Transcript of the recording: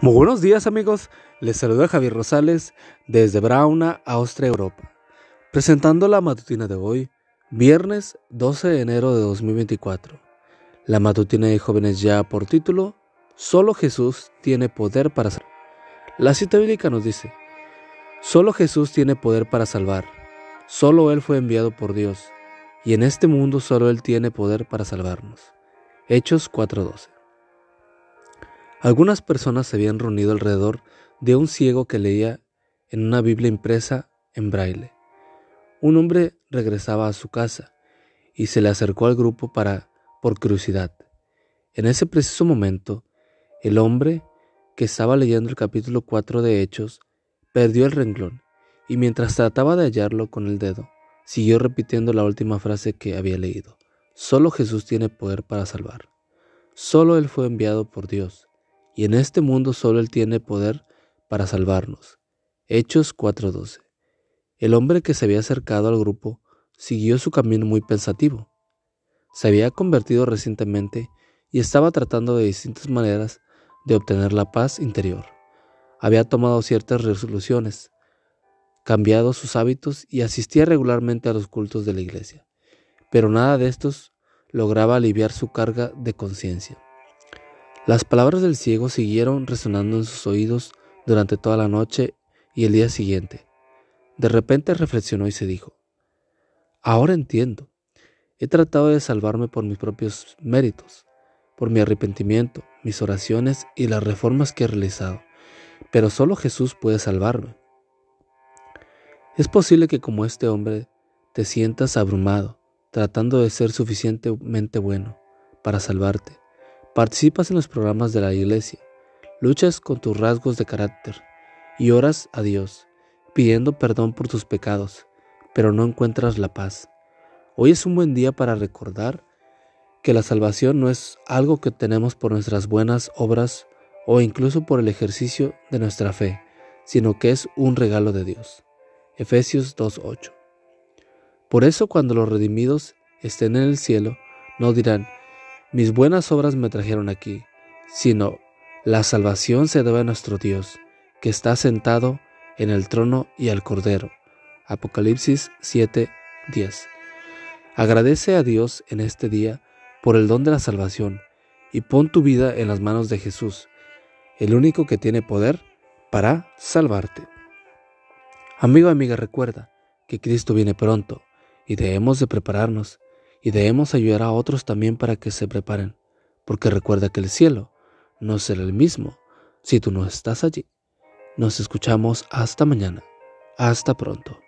Muy buenos días amigos, les saluda Javier Rosales desde Brauna, Austria, Europa, presentando la matutina de hoy, viernes 12 de enero de 2024. La matutina de jóvenes ya por título, Solo Jesús tiene poder para salvar. La cita bíblica nos dice, Solo Jesús tiene poder para salvar, solo Él fue enviado por Dios, y en este mundo solo Él tiene poder para salvarnos. Hechos 4:12 algunas personas se habían reunido alrededor de un ciego que leía en una Biblia impresa en braille. Un hombre regresaba a su casa y se le acercó al grupo para por curiosidad. En ese preciso momento, el hombre que estaba leyendo el capítulo 4 de Hechos perdió el renglón y mientras trataba de hallarlo con el dedo, siguió repitiendo la última frase que había leído. Solo Jesús tiene poder para salvar. Solo Él fue enviado por Dios y en este mundo solo Él tiene poder para salvarnos. Hechos 4:12. El hombre que se había acercado al grupo siguió su camino muy pensativo. Se había convertido recientemente y estaba tratando de distintas maneras de obtener la paz interior. Había tomado ciertas resoluciones, cambiado sus hábitos y asistía regularmente a los cultos de la iglesia. Pero nada de estos lograba aliviar su carga de conciencia. Las palabras del ciego siguieron resonando en sus oídos durante toda la noche y el día siguiente. De repente reflexionó y se dijo, ahora entiendo, he tratado de salvarme por mis propios méritos, por mi arrepentimiento, mis oraciones y las reformas que he realizado, pero solo Jesús puede salvarme. Es posible que como este hombre te sientas abrumado, tratando de ser suficientemente bueno para salvarte Participas en los programas de la iglesia, luchas con tus rasgos de carácter y oras a Dios, pidiendo perdón por tus pecados, pero no encuentras la paz. Hoy es un buen día para recordar que la salvación no es algo que tenemos por nuestras buenas obras o incluso por el ejercicio de nuestra fe, sino que es un regalo de Dios. Efesios 2.8. Por eso cuando los redimidos estén en el cielo, no dirán, mis buenas obras me trajeron aquí, sino la salvación se debe a nuestro Dios, que está sentado en el trono y al Cordero. Apocalipsis 7:10. Agradece a Dios en este día por el don de la salvación y pon tu vida en las manos de Jesús, el único que tiene poder para salvarte. Amigo, amiga, recuerda que Cristo viene pronto y debemos de prepararnos y debemos ayudar a otros también para que se preparen, porque recuerda que el cielo no será el mismo si tú no estás allí. Nos escuchamos hasta mañana. Hasta pronto.